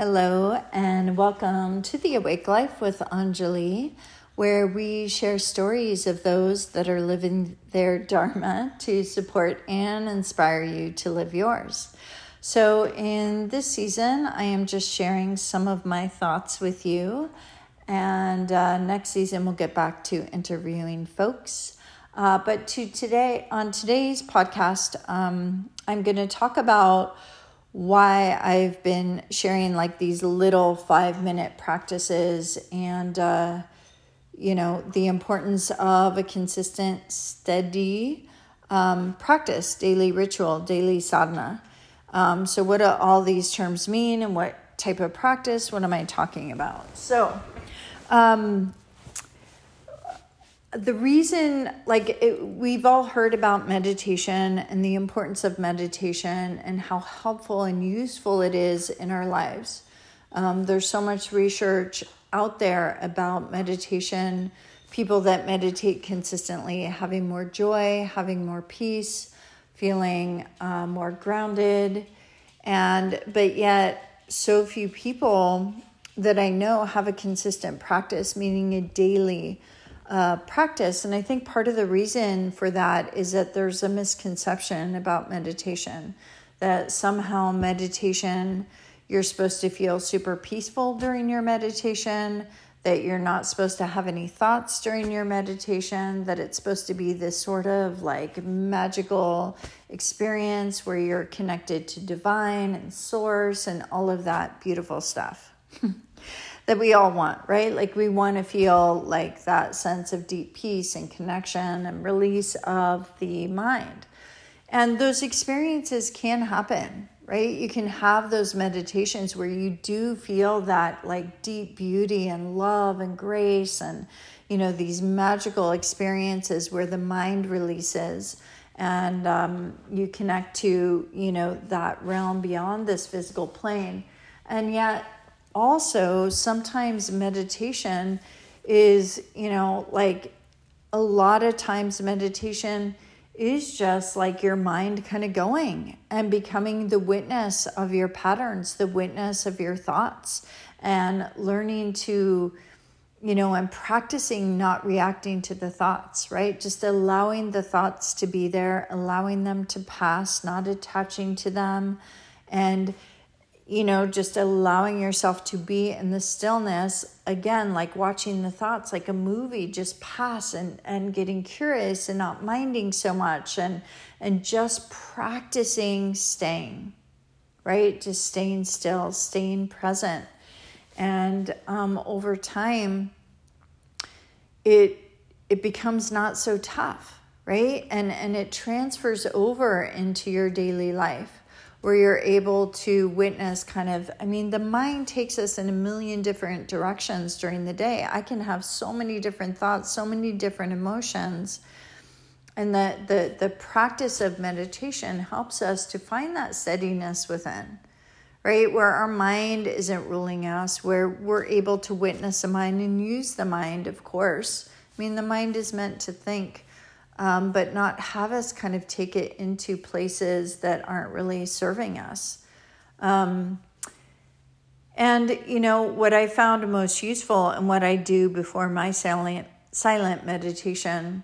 Hello, and welcome to the Awake Life with Anjali, where we share stories of those that are living their Dharma to support and inspire you to live yours. So, in this season, I am just sharing some of my thoughts with you, and uh, next season, we'll get back to interviewing folks. Uh, but to today, on today's podcast, um, I'm going to talk about why I've been sharing like these little five minute practices and, uh, you know, the importance of a consistent, steady um, practice, daily ritual, daily sadhana. Um, so, what do all these terms mean and what type of practice? What am I talking about? So, um, the reason like it, we've all heard about meditation and the importance of meditation and how helpful and useful it is in our lives. Um, there's so much research out there about meditation people that meditate consistently having more joy having more peace feeling uh, more grounded. And but yet so few people that i know have a consistent practice meaning a daily uh, practice. And I think part of the reason for that is that there's a misconception about meditation that somehow meditation, you're supposed to feel super peaceful during your meditation, that you're not supposed to have any thoughts during your meditation, that it's supposed to be this sort of like magical experience where you're connected to divine and source and all of that beautiful stuff. that we all want, right? Like we want to feel like that sense of deep peace and connection and release of the mind. And those experiences can happen, right? You can have those meditations where you do feel that like deep beauty and love and grace and, you know, these magical experiences where the mind releases and um, you connect to, you know, that realm beyond this physical plane. And yet, also sometimes meditation is, you know, like a lot of times meditation is just like your mind kind of going and becoming the witness of your patterns, the witness of your thoughts, and learning to, you know, and practicing not reacting to the thoughts, right? Just allowing the thoughts to be there, allowing them to pass, not attaching to them, and you know, just allowing yourself to be in the stillness, again, like watching the thoughts like a movie just pass and, and getting curious and not minding so much and and just practicing staying, right? Just staying still, staying present. And um, over time, it it becomes not so tough, right? And and it transfers over into your daily life where you're able to witness kind of i mean the mind takes us in a million different directions during the day. I can have so many different thoughts so many different emotions. And the the, the practice of meditation helps us to find that steadiness within right? Where our mind isn't ruling us where we're able to witness the mind and use the mind of course. I mean the mind is meant to think um, but not have us kind of take it into places that aren't really serving us. Um, and, you know, what I found most useful and what I do before my silent, silent meditation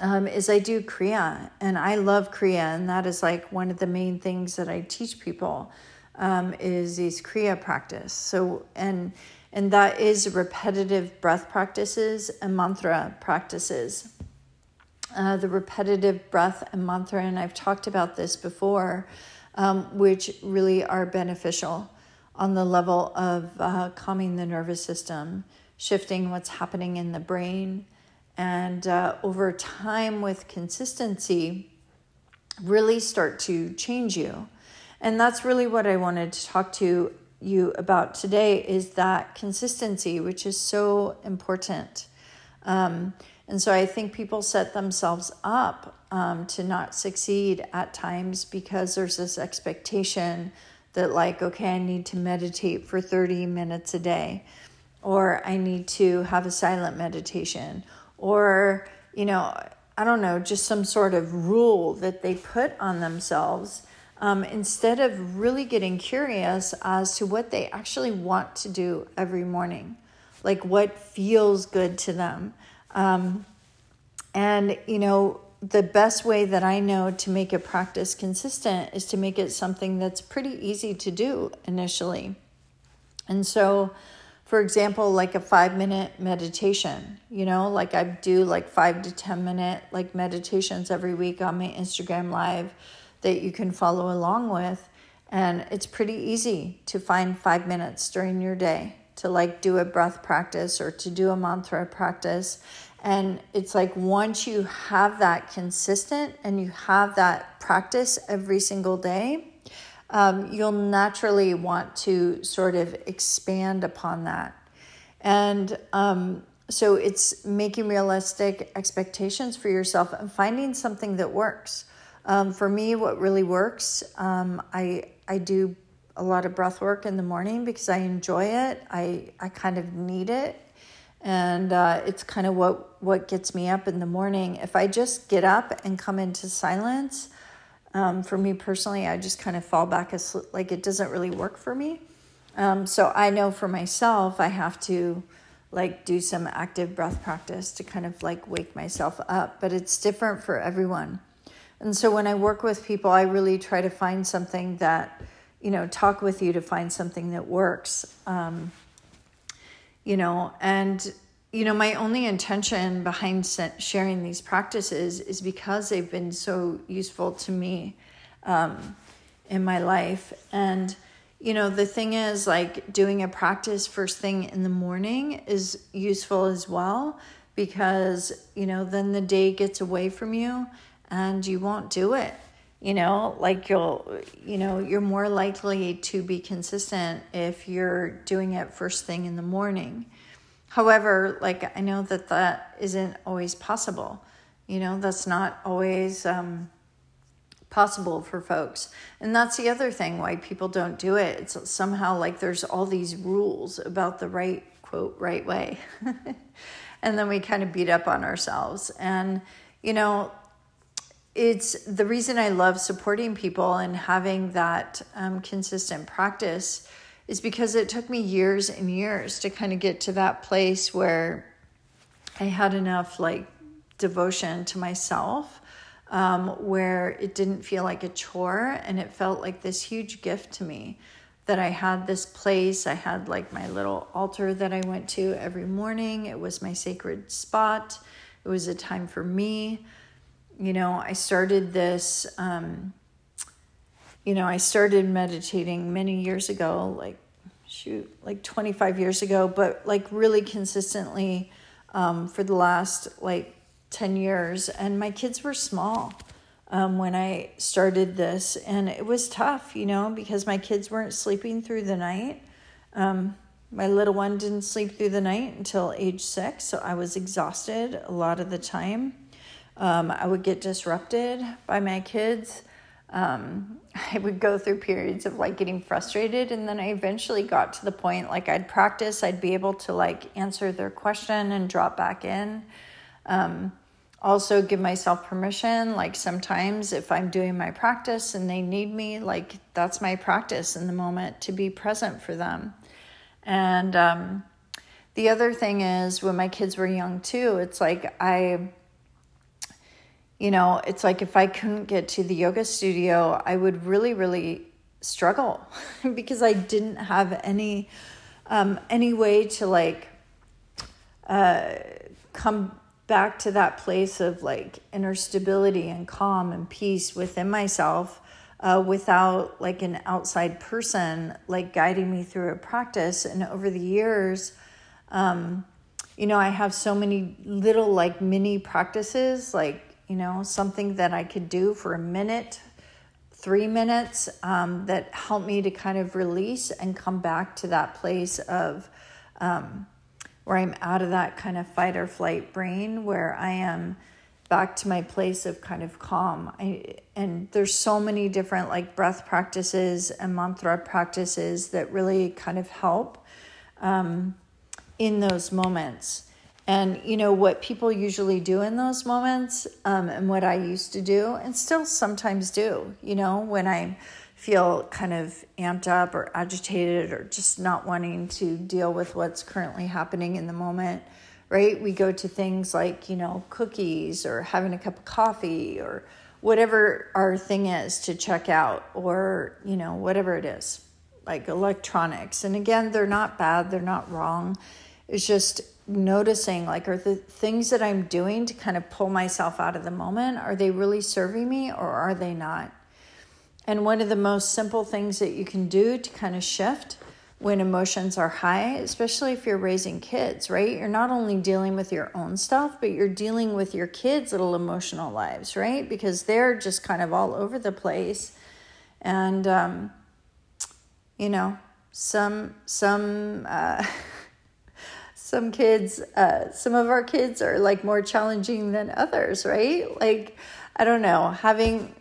um, is I do Kriya. And I love Kriya. And that is like one of the main things that I teach people um, is these Kriya practice. So, and, and that is repetitive breath practices and mantra practices uh, the repetitive breath and mantra, and I've talked about this before, um, which really are beneficial on the level of uh, calming the nervous system, shifting what's happening in the brain, and uh, over time with consistency, really start to change you. And that's really what I wanted to talk to you about today is that consistency, which is so important. Um, and so I think people set themselves up um, to not succeed at times because there's this expectation that, like, okay, I need to meditate for 30 minutes a day, or I need to have a silent meditation, or, you know, I don't know, just some sort of rule that they put on themselves um, instead of really getting curious as to what they actually want to do every morning, like what feels good to them. Um, and, you know, the best way that I know to make a practice consistent is to make it something that's pretty easy to do initially. And so, for example, like a five minute meditation, you know, like I do like five to 10 minute like meditations every week on my Instagram live that you can follow along with. And it's pretty easy to find five minutes during your day to like do a breath practice or to do a mantra practice and it's like once you have that consistent and you have that practice every single day, um, you'll naturally want to sort of expand upon that. And um, so it's making realistic expectations for yourself and finding something that works. Um, for me, what really works, um, I I do a lot of breath work in the morning because I enjoy it. I I kind of need it. And uh, it's kind of what what gets me up in the morning. If i just get up and come into silence um, for me personally i just kind of fall back asleep. Like it doesn't really work for me. Um, so i know for myself i have to like do some active breath practice to kind of like wake myself up but it's different for everyone. And so when i work with people i really try to find something that you know talk with you to find something that works um, you know, and you know, my only intention behind sharing these practices is because they've been so useful to me um, in my life. And, you know, the thing is, like, doing a practice first thing in the morning is useful as well because, you know, then the day gets away from you and you won't do it. You know, like you'll, you know, you're more likely to be consistent if you're doing it first thing in the morning. However, like I know that that isn't always possible. You know, that's not always um, possible for folks. And that's the other thing why people don't do it. It's somehow like there's all these rules about the right, quote, right way. and then we kind of beat up on ourselves. And, you know, it's the reason I love supporting people and having that um, consistent practice is because it took me years and years to kind of get to that place where I had enough like devotion to myself um, where it didn't feel like a chore and it felt like this huge gift to me that I had this place. I had like my little altar that I went to every morning. It was my sacred spot. It was a time for me you know, I started this, um, you know, I started meditating many years ago, like, shoot, like 25 years ago, but like really consistently um, for the last like 10 years. And my kids were small um, when I started this. And it was tough, you know, because my kids weren't sleeping through the night. Um, my little one didn't sleep through the night until age six, so I was exhausted a lot of the time. Um, I would get disrupted by my kids. Um, I would go through periods of like getting frustrated, and then I eventually got to the point like I'd practice, I'd be able to like answer their question and drop back in. Um, also, give myself permission. Like sometimes, if I'm doing my practice and they need me, like that's my practice in the moment to be present for them. And um, the other thing is, when my kids were young too, it's like I you know, it's like if I couldn't get to the yoga studio, I would really, really struggle because I didn't have any um, any way to like uh, come back to that place of like inner stability and calm and peace within myself uh, without like an outside person like guiding me through a practice. And over the years, um, you know, I have so many little like mini practices like you know, something that I could do for a minute, three minutes um, that helped me to kind of release and come back to that place of um, where I'm out of that kind of fight or flight brain, where I am back to my place of kind of calm. I, and there's so many different like breath practices and mantra practices that really kind of help um, in those moments. And you know what people usually do in those moments, um, and what I used to do, and still sometimes do, you know, when I feel kind of amped up or agitated or just not wanting to deal with what's currently happening in the moment, right? We go to things like, you know, cookies or having a cup of coffee or whatever our thing is to check out or, you know, whatever it is, like electronics. And again, they're not bad, they're not wrong. It's just noticing like are the things that I'm doing to kind of pull myself out of the moment are they really serving me or are they not? And one of the most simple things that you can do to kind of shift when emotions are high, especially if you're raising kids, right? You're not only dealing with your own stuff, but you're dealing with your kids' little emotional lives, right? Because they're just kind of all over the place. And, um, you know, some, some, uh, some kids, uh, some of our kids are like more challenging than others, right? Like, I don't know, having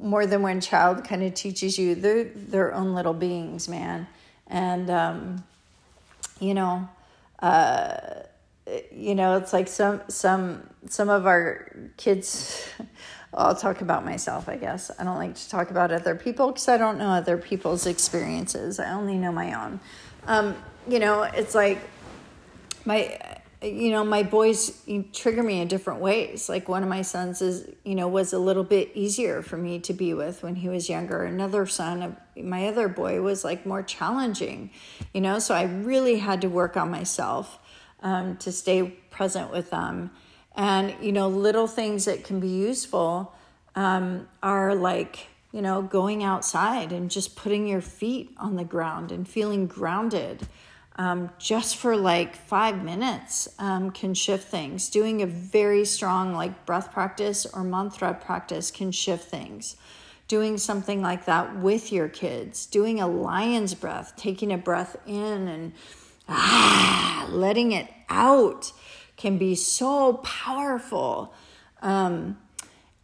more than one child kind of teaches you they're their own little beings, man and um, you know, uh, you know, it's like some some some of our kids. I'll talk about myself, I guess. I don't like to talk about other people because I don't know other people's experiences. I only know my own. Um, you know, it's like my you know my boys trigger me in different ways. Like one of my sons is you know was a little bit easier for me to be with when he was younger. Another son my other boy was like more challenging you know? So i really had to work on myself um, to stay present with them. And you know little things that can be useful um, are like you know going outside and just putting your feet on the ground and feeling grounded um, just for like five minutes um, can shift things. Doing a very strong like breath practice or mantra practice can shift things. Doing something like that with your kids, doing a lion's breath, taking a breath in and ah, letting it out can be so powerful. Um,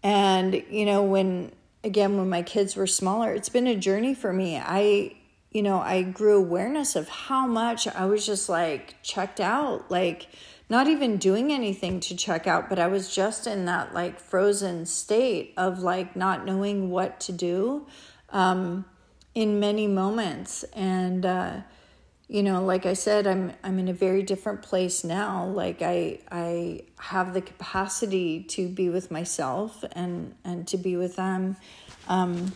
and, you know, when, again, when my kids were smaller, it's been a journey for me. I, you know, I grew awareness of how much I was just like checked out, like not even doing anything to check out, but I was just in that like frozen state of like not knowing what to do um, in many moments. And, uh, you know, like I said, I'm I'm in a very different place now. Like I I have the capacity to be with myself and and to be with them. Um,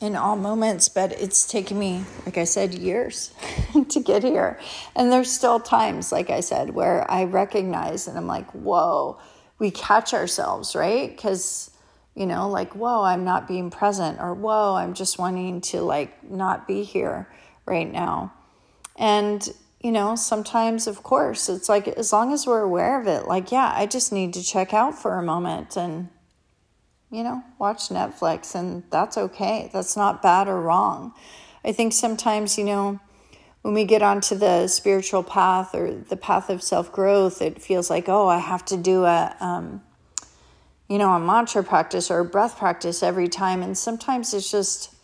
in all moments, but it's taken me, like I said, years to get here. And there's still times, like I said, where I recognize and I'm like, whoa, we catch ourselves, right? Because, you know, like, whoa, I'm not being present, or whoa, I'm just wanting to like not be here right now. And, you know, sometimes, of course, it's like as long as we're aware of it, like, yeah, I just need to check out for a moment and you know, watch Netflix, and that's okay. That's not bad or wrong. I think sometimes, you know, when we get onto the spiritual path or the path of self growth, it feels like, oh, I have to do a, um, you know, a mantra practice or a breath practice every time. And sometimes it's just,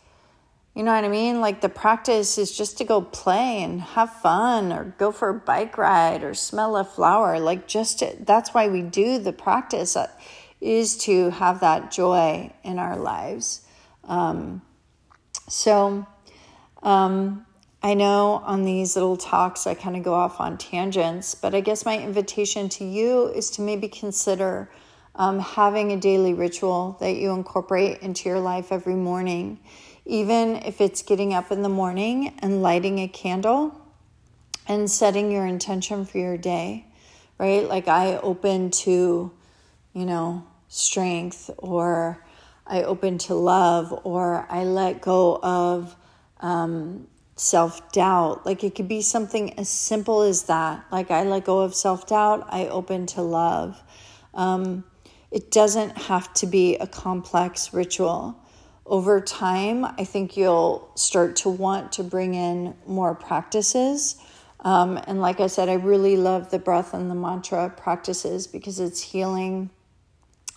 you know what I mean? Like the practice is just to go play and have fun or go for a bike ride or smell a flower. Like just to, that's why we do the practice is to have that joy in our lives. Um, so, um, I know on these little talks I kind of go off on tangents, but I guess my invitation to you is to maybe consider um, having a daily ritual that you incorporate into your life every morning, even if it's getting up in the morning and lighting a candle and setting your intention for your day, right? Like I open to, you know, strength or I open to love or I let go of um, self doubt. Like it could be something as simple as that. Like I let go of self doubt, I open to love. Um, it doesn't have to be a complex ritual. Over time, I think you'll start to want to bring in more practices. Um, and like I said, I really love the breath and the mantra practices because it's healing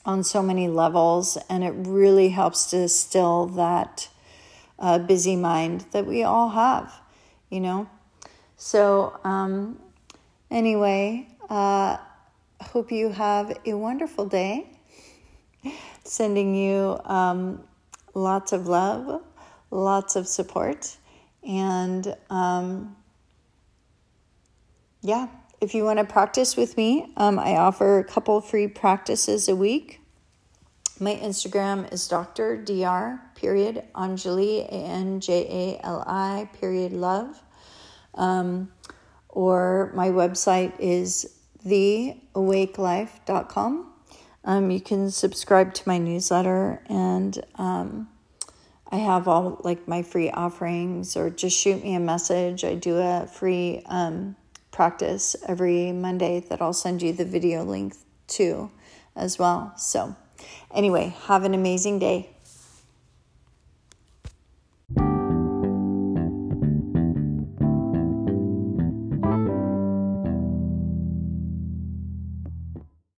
on so many levels, and it really helps to still that uh, busy mind that we all have, you know. So, um, anyway, uh, hope you have a wonderful day. Sending you um, lots of love, lots of support, and um, yeah, if you want to practice with me, um, I offer a couple free practices a week. My Instagram is Dr. Dr. period Anjali A N J A L I period love. Um, or my website is theawakelife.com. Um, you can subscribe to my newsletter and um, I have all like my free offerings or just shoot me a message. I do a free um, practice every Monday that I'll send you the video link to as well. So, anyway, have an amazing day.